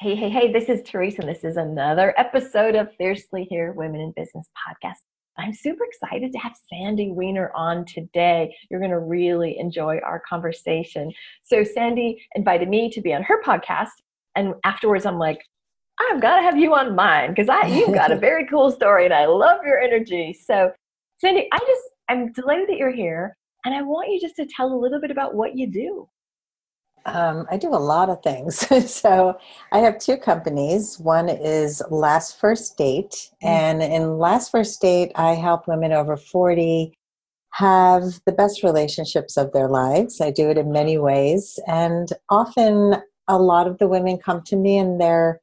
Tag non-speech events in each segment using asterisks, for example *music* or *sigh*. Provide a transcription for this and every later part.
Hey, hey, hey, this is Teresa, and this is another episode of Fiercely Here Women in Business podcast. I'm super excited to have Sandy Weiner on today. You're going to really enjoy our conversation. So, Sandy invited me to be on her podcast, and afterwards, I'm like, I've got to have you on mine because I you've got a *laughs* very cool story, and I love your energy. So, Sandy, I just I'm delighted that you're here, and I want you just to tell a little bit about what you do. Um, I do a lot of things. *laughs* so I have two companies. One is Last First Date, mm-hmm. and in Last First Date, I help women over 40 have the best relationships of their lives. I do it in many ways, and often a lot of the women come to me and they're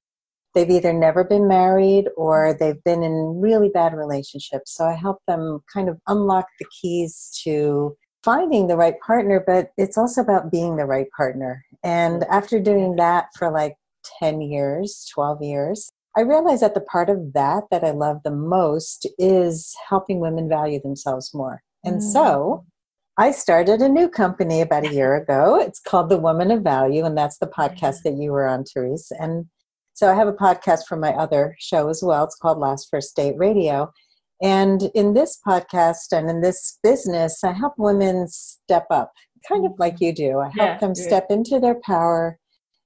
they've either never been married or they've been in really bad relationships. So I help them kind of unlock the keys to finding the right partner, but it's also about being the right partner. And after doing that for like 10 years, 12 years, I realized that the part of that that I love the most is helping women value themselves more. And mm. so I started a new company about a year ago. It's called The Woman of Value, and that's the podcast that you were on, Therese. And so I have a podcast for my other show as well. It's called Last First Date Radio. And in this podcast and in this business, I help women step up, kind of like you do. I help yeah, them step into their power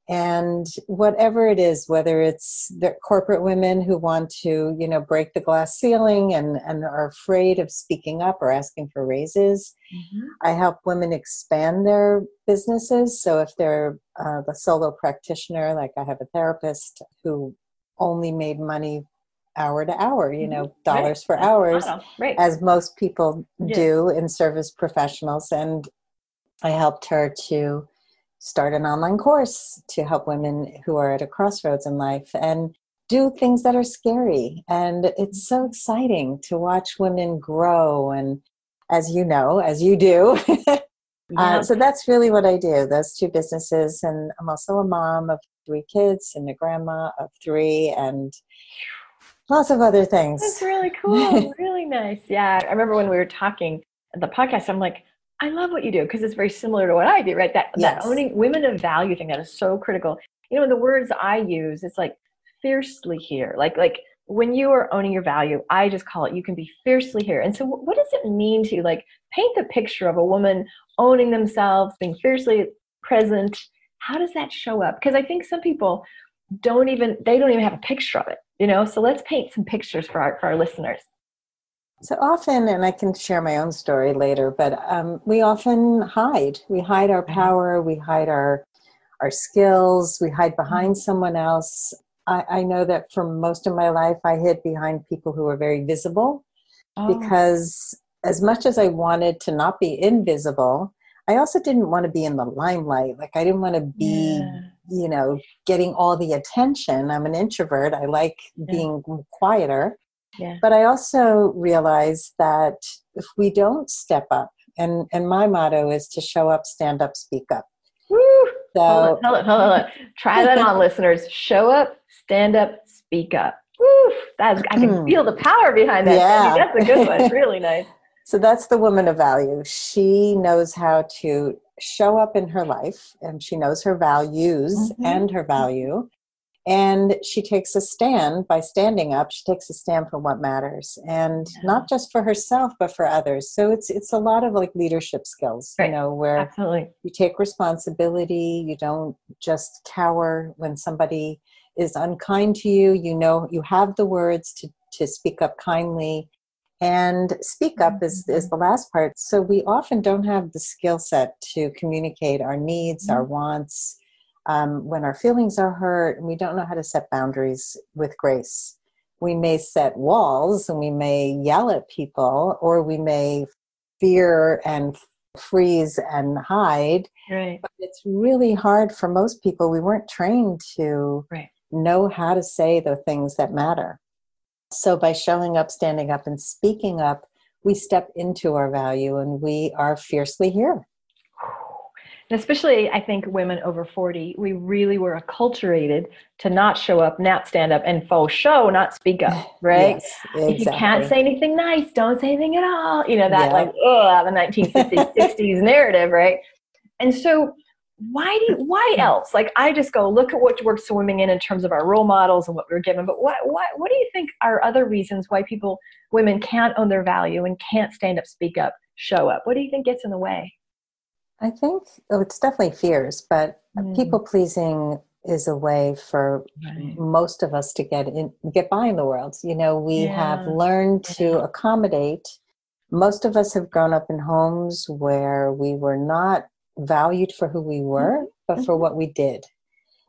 and whatever it is, whether it's the corporate women who want to, you know, break the glass ceiling and, and are afraid of speaking up or asking for raises. Mm-hmm. I help women expand their businesses. So if they're uh, the solo practitioner, like I have a therapist who only made money hour to hour, you know, mm-hmm. dollars right. for hours, right. as most people yeah. do in service professionals. And I helped her to start an online course to help women who are at a crossroads in life and do things that are scary. And it's so exciting to watch women grow. And as you know, as you do, *laughs* uh, so that's really what I do those two businesses. And I'm also a mom of three kids and a grandma of three. And lots of other things. That's really *laughs* cool. really nice. Yeah. I remember when we were talking at the podcast, I'm like, I love what you do because it's very similar to what I do, right? That, yes. that owning women of value thing that is so critical. You know, the words I use, it's like fiercely here. Like, like when you are owning your value, I just call it, you can be fiercely here. And so what does it mean to you like paint the picture of a woman owning themselves, being fiercely present? How does that show up? Because I think some people don't even, they don't even have a picture of it you know so let's paint some pictures for our for our listeners so often and i can share my own story later but um, we often hide we hide our mm-hmm. power we hide our our skills we hide behind mm-hmm. someone else I, I know that for most of my life i hid behind people who were very visible oh. because as much as i wanted to not be invisible i also didn't want to be in the limelight like i didn't want to be yeah you know getting all the attention i'm an introvert i like being yeah. quieter yeah. but i also realize that if we don't step up and and my motto is to show up stand up speak up Woo! so hold on, hold on, hold on. try that on *laughs* listeners show up stand up speak up Woo! That's, I can hmm. feel the power behind that. Yeah. That's a good one. *laughs* Really nice. So that's the woman of value. She knows how to show up in her life and she knows her values mm-hmm. and her value and she takes a stand by standing up she takes a stand for what matters and yeah. not just for herself but for others so it's it's a lot of like leadership skills right. you know where Absolutely. you take responsibility you don't just cower when somebody is unkind to you you know you have the words to to speak up kindly. And speak up is, is the last part. So we often don't have the skill set to communicate our needs, mm-hmm. our wants, um, when our feelings are hurt, and we don't know how to set boundaries with grace. We may set walls and we may yell at people, or we may fear and freeze and hide. Right. But it's really hard for most people. We weren't trained to right. know how to say the things that matter. So by showing up, standing up, and speaking up, we step into our value and we are fiercely here. And especially, I think women over 40, we really were acculturated to not show up, not stand up, and faux show, not speak up, *laughs* right? Yes, exactly. If you can't say anything nice, don't say anything at all. You know, that yeah. like, oh, the 1950s, 60s *laughs* narrative, right? And so, why do you, why else? Like, I just go look at what we're swimming in in terms of our role models and what we are given. But what, what, what do you think are other reasons why people, women can't own their value and can't stand up, speak up, show up? What do you think gets in the way? I think oh, it's definitely fears, but mm. people pleasing is a way for right. most of us to get in, get by in the world. You know, we yeah. have learned to accommodate. Most of us have grown up in homes where we were not valued for who we were, mm-hmm. but for mm-hmm. what we did.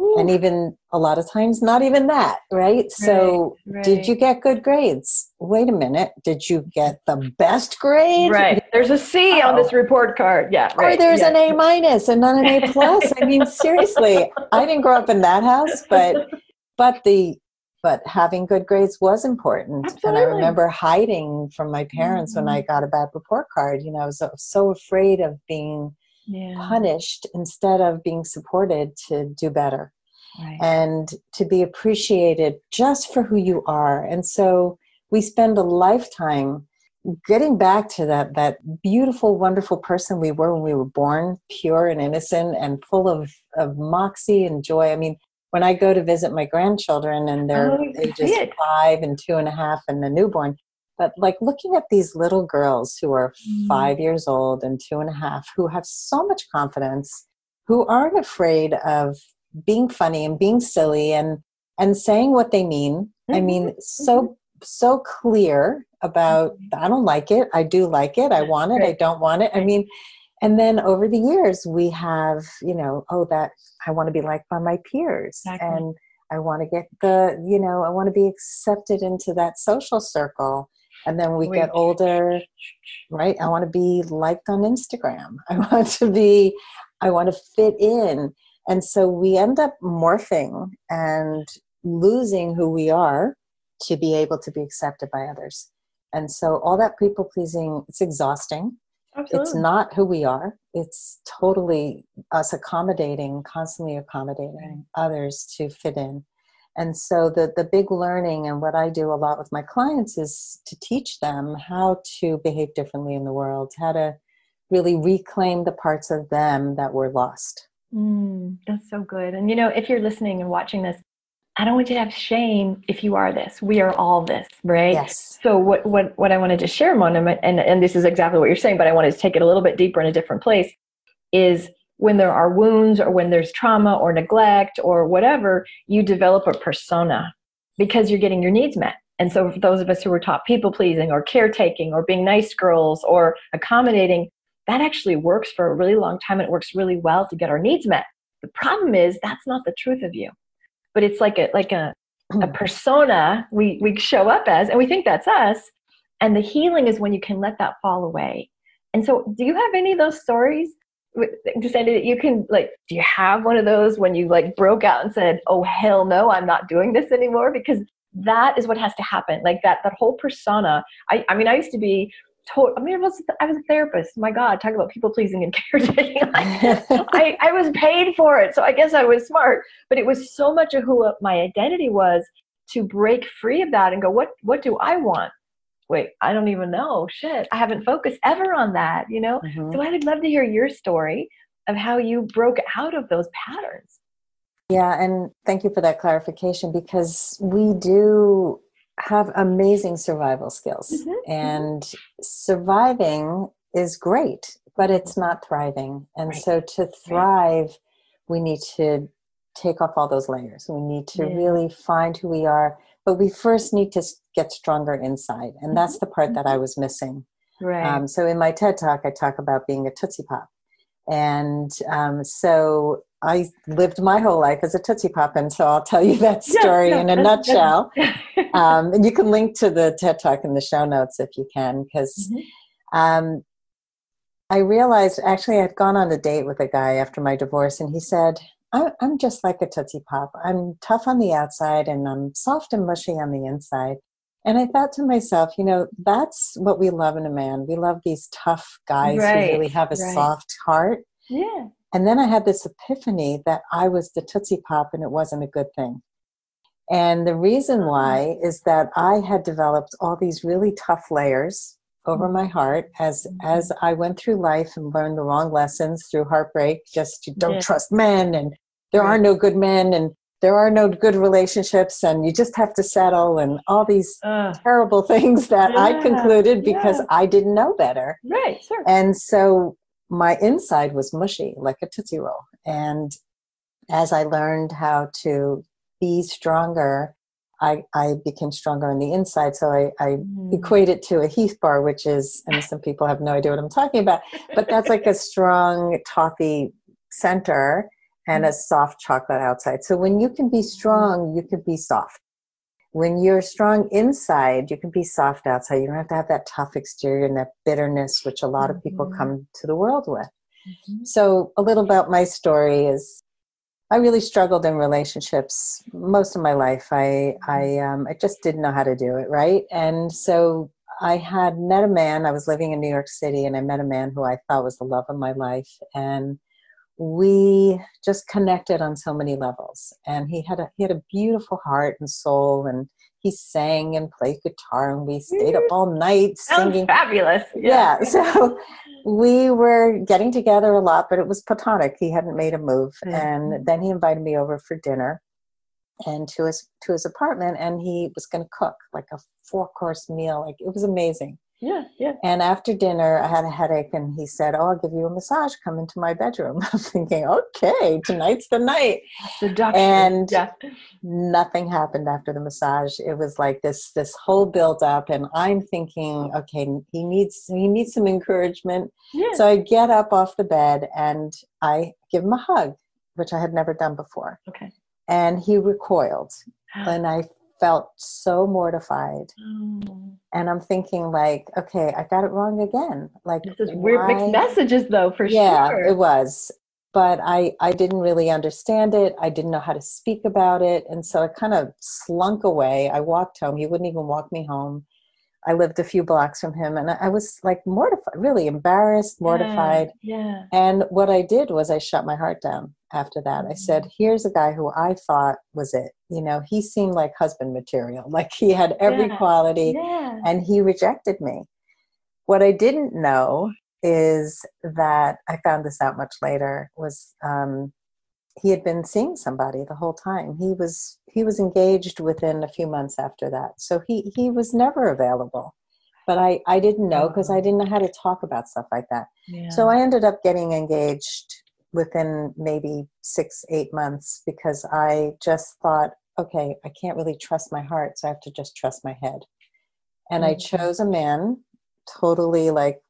Ooh. And even a lot of times, not even that, right? right so, right. did you get good grades? Wait a minute. Did you get the best grade? Right. There's a C oh. on this report card. Yeah. Right. Or there's yeah. an A minus and not an A plus. I mean, *laughs* seriously, I didn't grow up in that house, but but the but having good grades was important. Absolutely. And I remember hiding from my parents mm-hmm. when I mm-hmm. got a bad report card. You know, I was so afraid of being yeah. punished instead of being supported to do better right. and to be appreciated just for who you are. And so we spend a lifetime getting back to that that beautiful wonderful person we were when we were born pure and innocent and full of of moxie and joy i mean when i go to visit my grandchildren and they're oh, ages five and two and a half and a newborn but like looking at these little girls who are mm. five years old and two and a half, who have so much confidence, who aren't afraid of being funny and being silly and and saying what they mean. Mm-hmm. I mean, so mm-hmm. so clear about mm-hmm. I don't like it, I do like it, I want it, I don't want it. I mean, and then over the years we have, you know, oh that I want to be liked by my peers exactly. and I want to get the, you know, I want to be accepted into that social circle and then we get older right i want to be liked on instagram. *laughs* I want to be i want to fit in. And so we end up morphing and losing who we are to be able to be accepted by others. And so all that people pleasing it's exhausting. Absolutely. it's not who we are. It's totally us accommodating constantly accommodating others to fit in and so the the big learning and what i do a lot with my clients is to teach them how to behave differently in the world how to really reclaim the parts of them that were lost. Mm, that's so good. And you know if you're listening and watching this i don't want you to have shame if you are this. We are all this right? Yes. So what what what i wanted to share mona and and this is exactly what you're saying but i wanted to take it a little bit deeper in a different place is when there are wounds or when there's trauma or neglect or whatever, you develop a persona because you're getting your needs met. And so, for those of us who were taught people pleasing or caretaking or being nice girls or accommodating, that actually works for a really long time and it works really well to get our needs met. The problem is that's not the truth of you, but it's like a like a a hmm. persona we we show up as, and we think that's us. And the healing is when you can let that fall away. And so, do you have any of those stories Sandy, that you can like do you have one of those when you like broke out and said oh hell no i'm not doing this anymore because that is what has to happen. Like that that whole persona. I i mean i used to be told i mean i was i was a therapist. My god talk about people pleasing and *laughs* caretaking *laughs* I, I was paid for it so i guess i was smart. But it was so much of who uh, my identity was to break free of that and go what what do i want wait, I don't even know. Shit, I haven't focused ever on that, you know? Mm-hmm. So I would love to hear your story of how you broke out of those patterns. Yeah, and thank you for that clarification because we do have amazing survival skills. Mm-hmm. mm-hmm. And surviving is great, but it's not thriving. And right. so to thrive, right. we need to take off all those layers. We need to yeah. really find who we are but we first need to get stronger inside. And that's the part that I was missing. Right. Um, so in my TED talk, I talk about being a Tootsie Pop. And um, so I lived my whole life as a Tootsie Pop. And so I'll tell you that *laughs* story in a nutshell. *laughs* um, and you can link to the TED Talk in the show notes if you can, because Mhm. um, I realized actually I'd gone on a date with a guy after my divorce, and he said, I- I'm just like a Tootsie Pop. I'm tough on the outside and I'm soft and mushy on the inside. And I thought to myself, you know, that's what we love in a man. We love these tough guys Right, who really have a right. soft heart. yeah. And then I had this epiphany that I was the Tootsie Pop and it wasn't a good thing. And the reason uh-huh. why is that I had developed all these really tough layers over my heart as as I went through life and learned the wrong lessons through heartbreak, just you don't Yeah. trust men and there are no good men and there are no good relationships and you just have to settle and all these Uh, terrible *laughs* things that I concluded because yeah. I didn't know better. right. Sure. And so my inside was mushy, like a Tootsie Roll. And as I learned how to be stronger, I, I became stronger on the inside. So I, I Mm. equate it to a Heath bar, which is, and some people have no idea what I'm talking about, but that's like a strong toffee center and a soft chocolate outside. So when you can be strong, you can be soft. When you're strong inside, you can be soft outside. You don't have to have that tough exterior and that bitterness, which a lot of people Mhm. come to the world with. Mhm. So, a little about my story is I really struggled in relationships most of my life. I I um, I just didn't know how to do it right, and so I had met a man. I was living in New York City, and I met a man who I thought was the love of my life, and we just connected on so many levels. And he had a he had a beautiful heart and soul, and he sang and played guitar, and we stayed up all night Sounds singing fabulous. yeah *laughs* so we were getting together a lot but it was platonic. He hadn't made a move. Mhm. and then he invited me over for dinner and to his to his apartment and he was going to cook like a four course meal. Like it was amazing Yeah. Yeah. and after dinner i had a headache and he said oh i'll give you a massage come into my bedroom *laughs* i'm thinking okay tonight's the night Seduction. And- yeah. nothing happened after the massage it was like this this whole build up and i'm thinking okay he needs he needs some encouragement Yeah. so i get up off the bed and i give him a hug which i had never done before okay. and he recoiled *gasps* and i felt so mortified. Oh. and i'm thinking like okay i got it wrong again. Like This is weird mixed messages, though, for yeah sure. Yeah, it was. But i i didn't really understand it. I didn't know how to speak about it. And so i kind of slunk away. I walked home. He wouldn't even walk me home. I lived a few blocks from him and i, I was like mortified really embarrassed mortified. Yeah. and what i did was i shut my heart down after that i said here's a guy who i thought was it you know he seemed like husband material *laughs* like he had every Yeah. quality Yeah. and he rejected me. What I didn't know is that I found this out much later was um, he had been seeing somebody the whole time. He was he was engaged within a few months after that, so he he was never available. But I I didn't know because I didn't know how to talk about stuff like that. yeah. So I ended up getting engaged within maybe six, eight months because I just thought, okay, I can't really trust my heart, so I have to just trust my head. And I Mhm. chose a man, totally like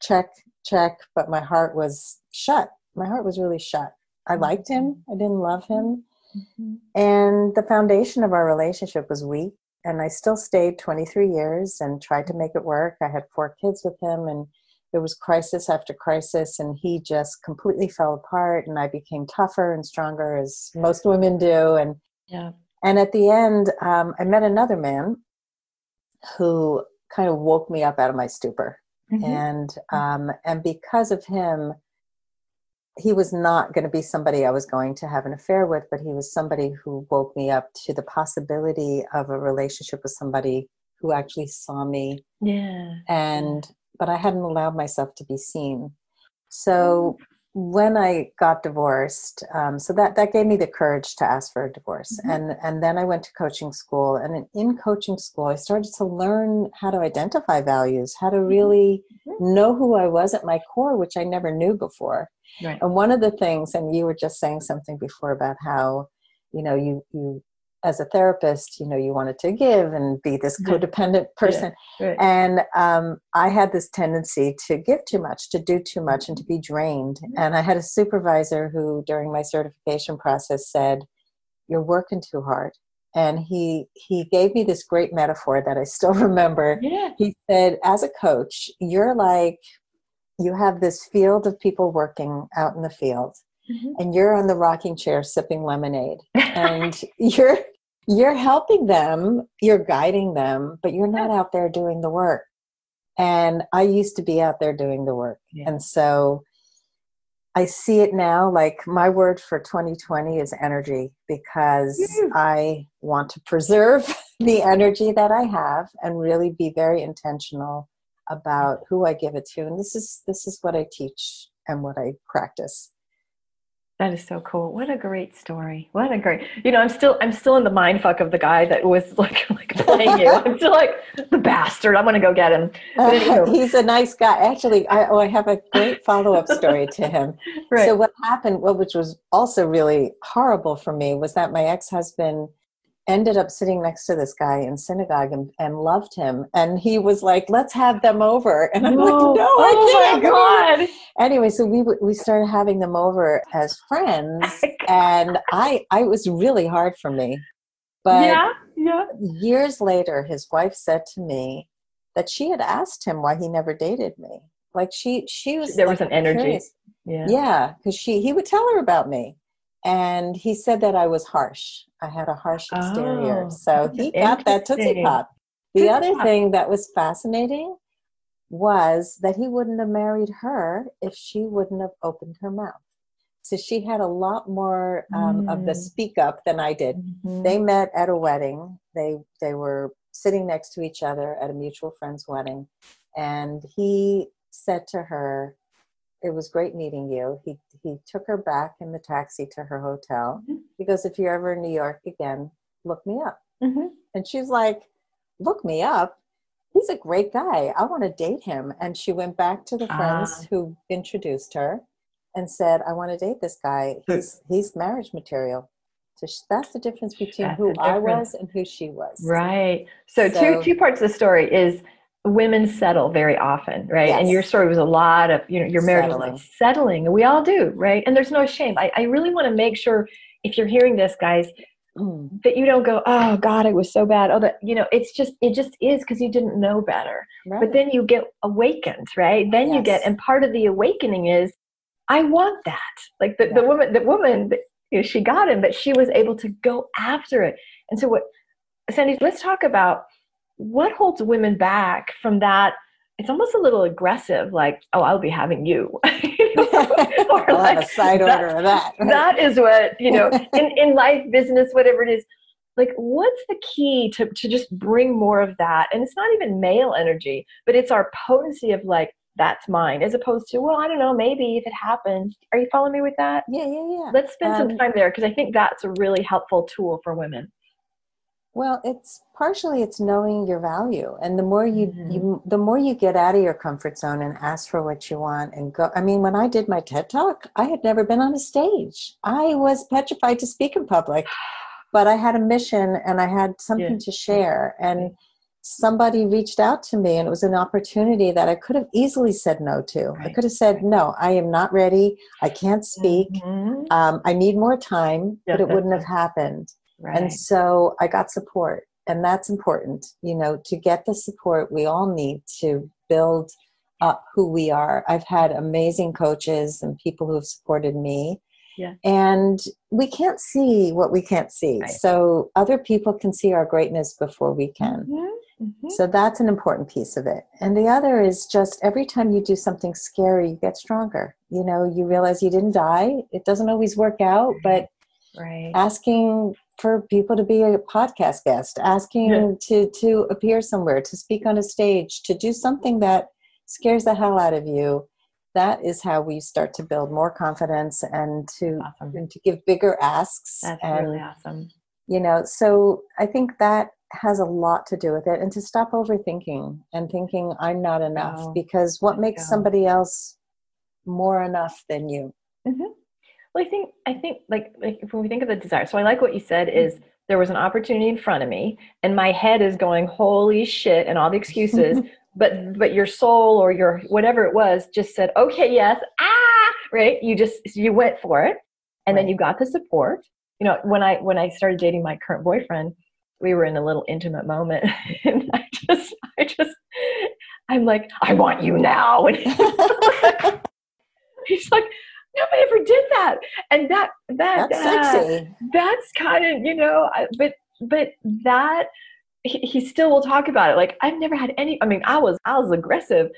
check, check, but my heart was shut. My heart was really shut. I liked him, I didn't love him. Mhm. And the foundation of our relationship was weak. And I still stayed 23 years and tried to make it work. I had four kids with him, and there was crisis after crisis, and he just completely fell apart. And I became tougher and stronger, as most women do. And Yeah. and at the end, um, I met another man who kind of woke me up out of my stupor Mhm. and um, and because of him he was not going to be somebody i was going to have an affair with but he was somebody who woke me up to the possibility of a relationship with somebody who actually saw me Yeah. and but i hadn't allowed myself to be seen so when i got divorced um, so that that gave me the courage to ask for a divorce Mhm. and and then i went to coaching school and in, in coaching school i started to learn how to identify values how to really Mhm. know who i was at my core which i never knew before Right. and one of the things and you were just saying something before about how you know you you as a therapist, you know, you wanted to give and be this codependent person. Right. And um, I had this tendency to give too much, to do too much, and to be drained. Mhm. And I had a supervisor who, during my certification process, said, "You're working too hard." And he he gave me this great metaphor that I still *laughs* remember. Yeah. He said, "As a coach, you're like you have this field of people working out in the field, Mhm. and you're on the rocking chair sipping lemonade." and *laughs* you're you're helping them you're guiding them but you're not out there doing the work and i used to be out there doing the work Yeah. and so i see it now like my word for 2020 is energy because i want to preserve *laughs* the energy that i have and really be very intentional about who i give it to and this is this is what i teach and what i practice That is so cool. What a great story. What a great. You know, I'm still I'm still in the mind fuck of the guy that was *laughs* like like playing you. I'm still like the bastard. I'm gonna go get him. Uh, but anywho. *laughs* he's a nice guy. Actually, I, oh, I have a great follow up story to him. *laughs* Right. So, what happened, well, which was also really horrible for me, was that my ex husband ended up sitting next to this guy in synagogue and, and loved him. And he was like, let's have them over. *laughs* And I'm like, no, I oh can't. my god. Anyway, so we, we started having them over as friends. *laughs* Oh and I, I it was really hard for me. But yeah. Yeah. years later, his wife said to me that she had asked him why he never dated me. Like she, she was. There was an energy. curious. Yeah. Yeah, because she, he would tell her about me, and he said that I was harsh. I had a harsh exterior, Oh, so he got that tootsie pop. The Tootsie other pop. thing that was fascinating was that he wouldn't have married her if she wouldn't have opened her mouth. So she had a lot more um, of the Mm. speak up than I did Mhm. they met at a wedding they they were sitting next to each other at a mutual friend's wedding and he said to her it was great meeting you. He he took her back in the taxi to her hotel. Mhm. he goes if you're ever in new york again look me up. Mhm. and she's like look me up? He's a great guy. I want to date him. And she went back to the friends Ah. who introduced her and said i want to date this guy. *laughs* He's he's marriage material. So sh- that's the difference between That's who i was and who she was. Right. So, So- two two parts of the story is women settle very often, right? And your story was a lot of you know your marriage was Settling. like settling, we all do, right? And there's no shame. I, I really want to make sure if you're hearing this, guys, Mm, that you don't go, oh God, it was so bad. Oh, that you know, it's just it just is because you didn't know better. right. But then you get awakened, right? Then you get, and part of the awakening is, I want that. Like the, the woman, the woman, you know, she got him, but she was able to go after it. And so, what, Sandy, let's talk about what holds women back from that. It's almost a little aggressive, like, oh, I'll be having you. *laughs* *laughs* Or I'll have a like, side that- order of that right? *laughs* that is what you know in, in life business whatever it is like what's the key to, to just bring more of that and it's not even male energy but it's our potency of like that's mine as opposed to well i don't know maybe if it happens are you following me with that yeah yeah yeah let's spend some Um, time there because i think that's a really helpful tool for women Well, it's partially it's knowing your value, and the more you, Mhm. you the more you get out of your comfort zone and ask for what you want and go. I mean, when I did my TED talk, I had never been on a stage. I was petrified to speak in public, but I had a mission and I had something Yeah. to share. And somebody reached out to me, and it was an opportunity that I could have easily said no to. I could have said, "No, I am not ready. I can't speak. Mhm. Um, I need more time," Yeah, but it wouldn't have happened. Right And so I got support, and that's important. You know, to get the support we all need to build up who we are. I've had amazing coaches and people who have supported me. Yeah. And we can't see what we can't see. Right. So other people can see our greatness before we can. Mhm. Mhm. So that's an important piece of it. And the other is just every time you do something scary, you get stronger. You know, you realize you didn't die. It doesn't always work out, but right asking for people to be a podcast guest, asking Yeah. to to appear somewhere, to speak on a stage, to do something that scares the hell out of you. That is how we start to build more confidence and to awesome and to give bigger asks. that's and really awesome you know, so I think that has a lot to do with it, and to stop overthinking and thinking I'm not enough Go. because what makes go. somebody else more enough than you? Mm-hmm. Well, I think I think like like when we think of the desire. So I like what you said is there was an opportunity in front of me and my head is going holy shit and all the excuses *laughs* but but your soul or your whatever it was just said okay yes ah right you just you went for it and right. then you got the support you know when i when i started dating my current boyfriend we were in a little intimate moment *laughs* and i just i just i'm like i want you now *laughs* and he's like nobody ever did that. And that that that's uh, sexy. that's kind of you know but but that he, he still will talk about it. Like i've never had any i mean i was i was aggressive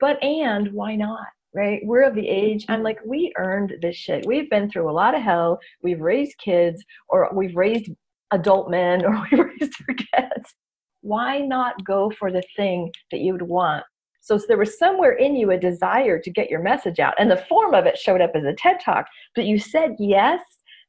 but and why not right? We're of the age i'm like we earned this shit. We've been through a lot of hell. We've raised kids or we've raised adult men *laughs* or we've raised our kids. Why not go for the thing that you would want so, there was somewhere in you a desire to get your message out and the form of it showed up as a ted talk but you said yes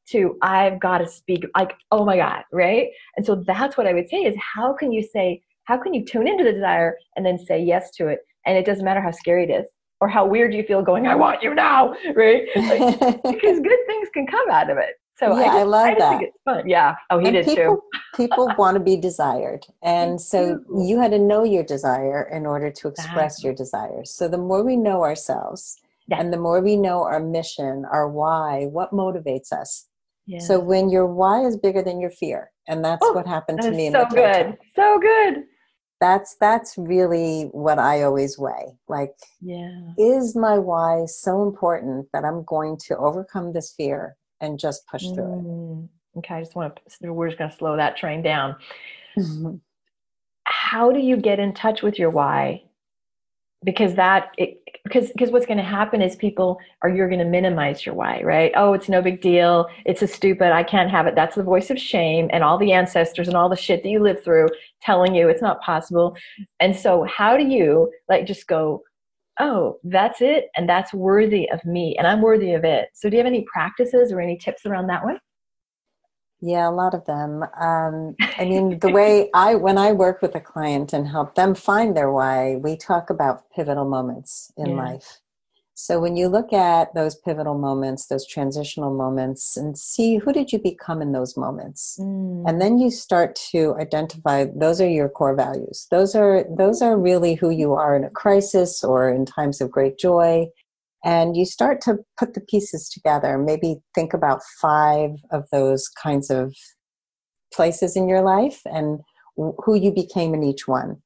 to I've got to speak like oh my god right? And so that's what I would say is how can you say how can you tune into the desire and then say yes to it? And it doesn't matter how scary it is or how weird you feel going I want you now right? Like, *laughs* because good things can come out of it so yeah, I, just, I love I that. It's fun. Yeah. Oh, he and did people, too. people *laughs* want to be desired, and so you had to know your desire in order to express your desires. So the more we know ourselves, yeah. and the more we know our mission, our why, what motivates us, Yeah. so when your why is bigger than your fear, and that's oh, what happened to me. so good, so good. That's that's really what I always weigh. Like, yeah, is my why so important that I'm going to overcome this fear and just push through mm. it? Okay, I just want to. We're just going to slow that train down. Mm-hmm. How do you get in touch with your why? Because that it, because because what's going to happen is people are you're going to minimize your why right oh it's no big deal it's a stupid i can't have it that's the voice of shame and all the ancestors and all the shit that you lived through telling you it's not possible and so how do you like just go oh that's it and that's worthy of me and i'm worthy of it so do you have any practices or any tips around that one yeah, a lot of them. Um, I mean, *laughs* the way I, when I work with a client and help them find their why, we talk about pivotal moments in yeah. life. So when you look at those pivotal moments, those transitional moments, and see who did you become in those moments, mm. and then you start to identify those are your core values. Those are those are really who you are in a crisis or in times of great joy and you start to put the pieces together maybe think about five of those kinds of places in your life and who you became in each one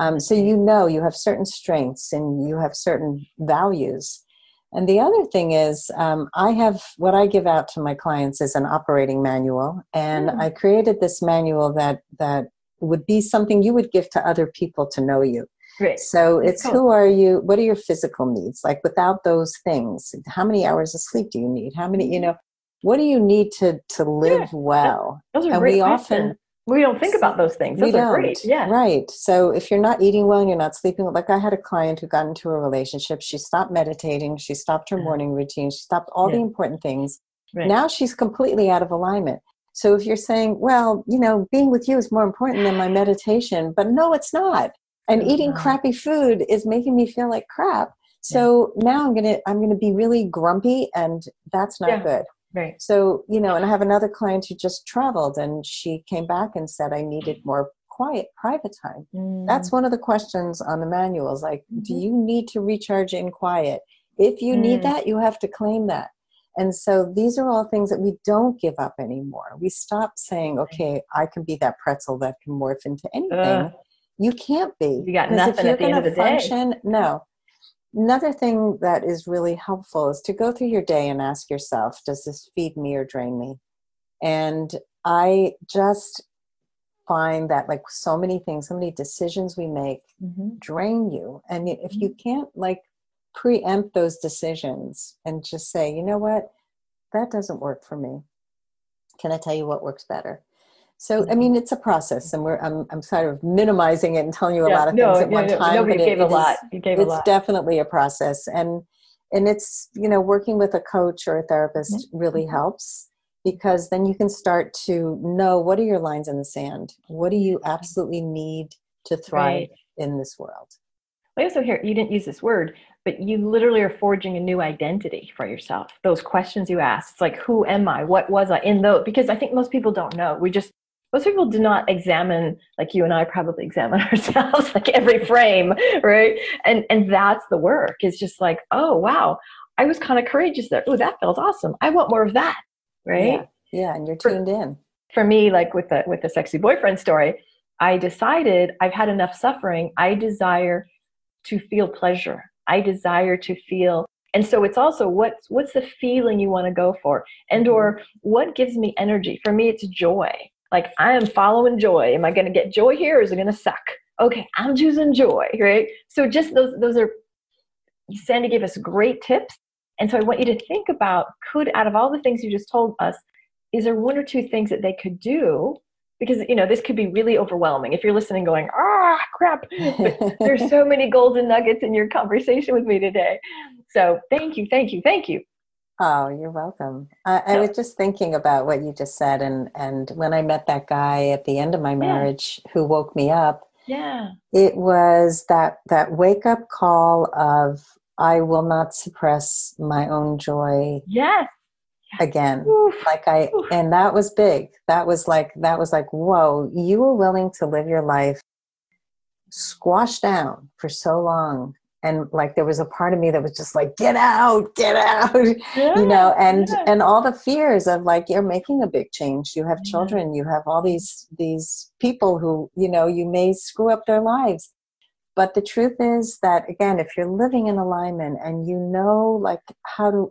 um, so you know you have certain strengths and you have certain values and the other thing is um, i have what i give out to my clients is an operating manual and mm. i created this manual that that would be something you would give to other people to know you Right. So it's cool. who are you? What are your physical needs? Like without those things, how many hours of sleep do you need? How many, you know, what do you need to to live yeah. well? Those are and great we often we don't think about those things. Those we don't. Great. Yeah. Right. So if you're not eating well and you're not sleeping, like I had a client who got into a relationship, she stopped meditating, she stopped her uh-huh. morning routine, she stopped all yeah. the important things. Right. Now she's completely out of alignment. So if you're saying, well, you know, being with you is more important than my meditation, but no, it's not and eating crappy food is making me feel like crap so yeah. now i'm gonna i'm gonna be really grumpy and that's not yeah. good right so you know and i have another client who just traveled and she came back and said i needed more quiet private time mm. that's one of the questions on the manuals like mm-hmm. do you need to recharge in quiet if you mm. need that you have to claim that and so these are all things that we don't give up anymore we stop saying okay i can be that pretzel that can morph into anything uh you can't be. You got nothing at the end of the function, day. No. Another thing that is really helpful is to go through your day and ask yourself, does this feed me or drain me? And I just find that like so many things, so many decisions we make mm-hmm. drain you. And if you mm-hmm. can't like preempt those decisions and just say, you know what, that doesn't work for me. Can I tell you what works better? So I mean, it's a process, and we're I'm I'm sort of minimizing it and telling you a yeah, lot of no, things at one time. Nobody but gave it, a lot. you gave it's a lot. definitely a process, and and it's you know working with a coach or a therapist mm-hmm. really mm-hmm. helps because then you can start to know what are your lines in the sand. What do you absolutely need to thrive right. in this world? I also hear you didn't use this word, but you literally are forging a new identity for yourself. Those questions you ask, it's like, who am I? What was I in those? Because I think most people don't know. We just, most people do not examine like you and I probably examine *laughs* ourselves like every frame, right? And and that's the work. It's just like, oh wow, I was kind of courageous there. Oh, that felt awesome. I want more of that, right? Yeah, yeah and you're tuned for, in. For me, like with the with the sexy boyfriend story, I decided I've had enough suffering. I desire to feel pleasure. I desire to feel and so it's also what's what's the feeling you want to go for and or mm-hmm. what gives me energy for me it's joy like i am following joy. Am i going to get joy here or is it going to suck? Okay i'm choosing joy right? So just those those are sandy gave us great tips. And so i want you to think about could out of all the things you just told us is there one or two things that they could do? Because you know this could be really overwhelming. If you're listening going ah crap there's *laughs* so many golden nuggets in your conversation with me today. So thank you thank you thank you oh you're welcome I, I was just thinking about what you just said and and when i met that guy at the end of my marriage yeah. who woke me up yeah it was that that wake up call of i will not suppress my own joy yes again Oof. like i Oof. and that was big that was like that was like whoa you were willing to live your life squashed down for so long and like there was a part of me that was just like get out get out yeah, *laughs* you know and yeah. and all the fears of like you're making a big change you have children you have all these these people who you know you may screw up their lives but the truth is that again if you're living in alignment and you know like how to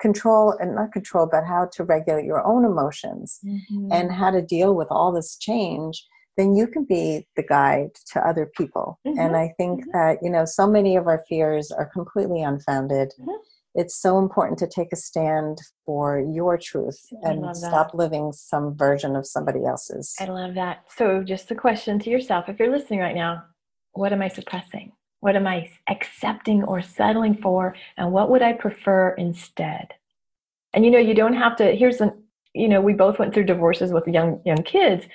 control and not control but how to regulate your own emotions mm-hmm. and how to deal with all this change then you can be the guide to other people mm-hmm. and i think mm-hmm. that you know so many of our fears are completely unfounded mm-hmm. it's so important to take a stand for your truth and stop living some version of somebody else's i love that so just a question to yourself if you're listening right now what am i suppressing what am I accepting or settling for? And what would I prefer instead? And you know, you don't have to, here's an, you know, we both went through divorces with young young kids.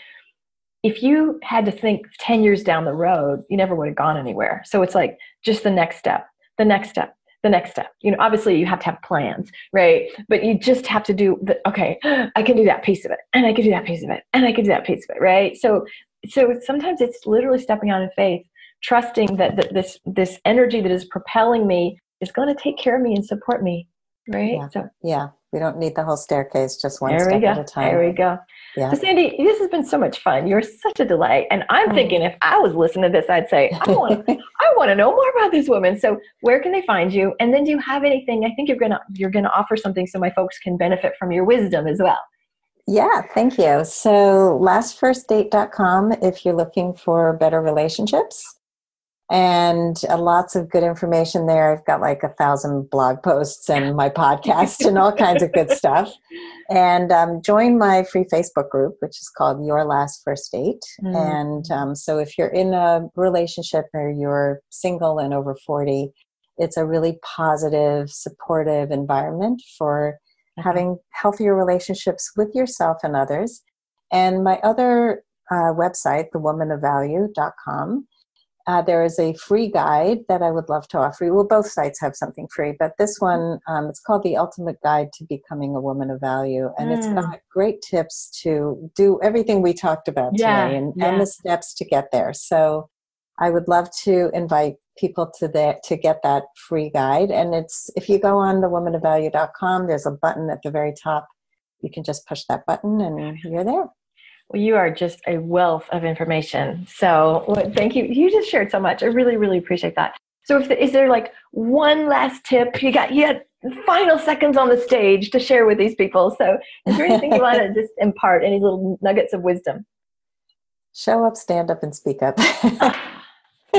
If you had to think 10 years down the road, you never would have gone anywhere. So it's like just the next step, the next step, the next step. You know, obviously you have to have plans, right? But you just have to do the okay, *gasps* I can do that piece of it, and I can do that piece of it, and I can do that piece of it, right? So so sometimes it's literally stepping out in faith trusting that, that this this energy that is propelling me is going to take care of me and support me right yeah. so yeah we don't need the whole staircase just one there step go. at a time there we go yeah. So Sandy, this has been so much fun. You're such a delight, and I'm oh. thinking if I was listening to this, I'd say I want, *laughs* I want to know more about this woman. So where can they find you? And then do you have anything? I think you're gonna you're gonna offer something so my folks can benefit from your wisdom as well. Yeah, thank you. So lastfirstdate.com if you're looking for better relationships and uh, lots of good information there. I've got like a thousand blog posts and my podcast and all kinds of good stuff. And um, join my free Facebook group, which is called Your Last First Date. Mm. And um, so if you're in a relationship or you're single and over 40, it's a really positive, supportive environment for mm-hmm. having healthier relationships with yourself and others. And my other uh, website, thewomanofvalue.com, uh, there is a free guide that I would love to offer you. Well, both sites have something free, but this one, um, it's called The Ultimate Guide to Becoming a Woman of Value. And mm. it's got great tips to do everything we talked about yeah, today and, yeah. and the steps to get there. So I would love to invite people to that to get that free guide. And it's if you go on thewomanofvalue.com, there's a button at the very top. You can just push that button and you're there. Well, you are just a wealth of information. So thank you. You just shared so much. I really, really appreciate that. So if the, is there like one last tip you got? You had final seconds on the stage to share with these people. So is there anything you want to *laughs* just impart? Any little nuggets of wisdom? Show up, stand up, and speak up. *laughs*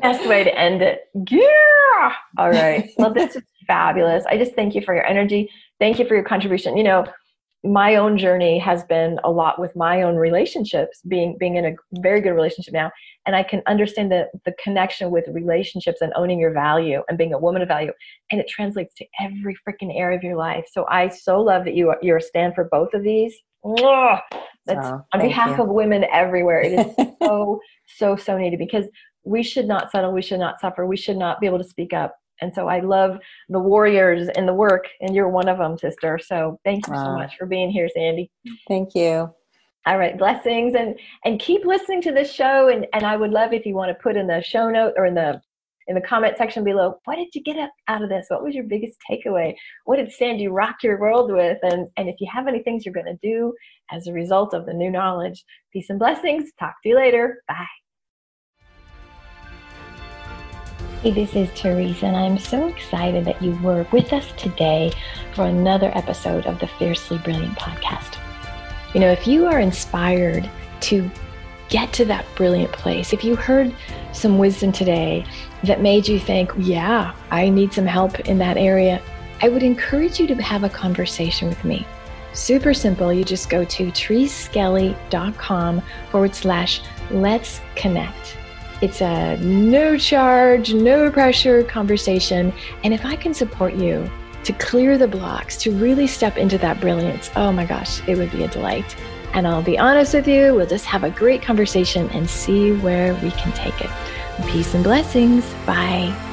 Best way to end it. Yeah. All right. Well, this is fabulous. I just thank you for your energy. Thank you for your contribution. You know, my own journey has been a lot with my own relationships being being in a very good relationship now. And i can understand the, the connection with relationships and owning your value and being a woman of value. And it translates to every freaking area of your life. So i so love that you are, you're a stand for both of these. That's oh, on behalf you. of women everywhere. It is *laughs* so so so needed because we should not settle, we should not suffer, we should not be able to speak up. And so I love the warriors and the work, and you're one of them, sister. So thank you wow. so much for being here, Sandy. Thank you. All right, blessings and and keep listening to this show. And and I would love if you want to put in the show note or in the in the comment section below, what did you get out of this? What was your biggest takeaway? What did Sandy rock your world with? And and if you have any things you're going to do as a result of the new knowledge, peace and blessings. Talk to you later. Bye. Hey, this is Teresa, and I'm so excited that you were with us today for another episode of the Fiercely Brilliant podcast. You know, if you are inspired to get to that brilliant place, if you heard some wisdom today that made you think, yeah, I need some help in that area, I would encourage you to have a conversation with me. Super simple. You just go to teresaskelly.com forward slash let's connect. It's a no charge, no pressure conversation. And if I can support you to clear the blocks, to really step into that brilliance, oh my gosh, it would be a delight. And I'll be honest with you, we'll just have a great conversation and see where we can take it. Peace and blessings. Bye.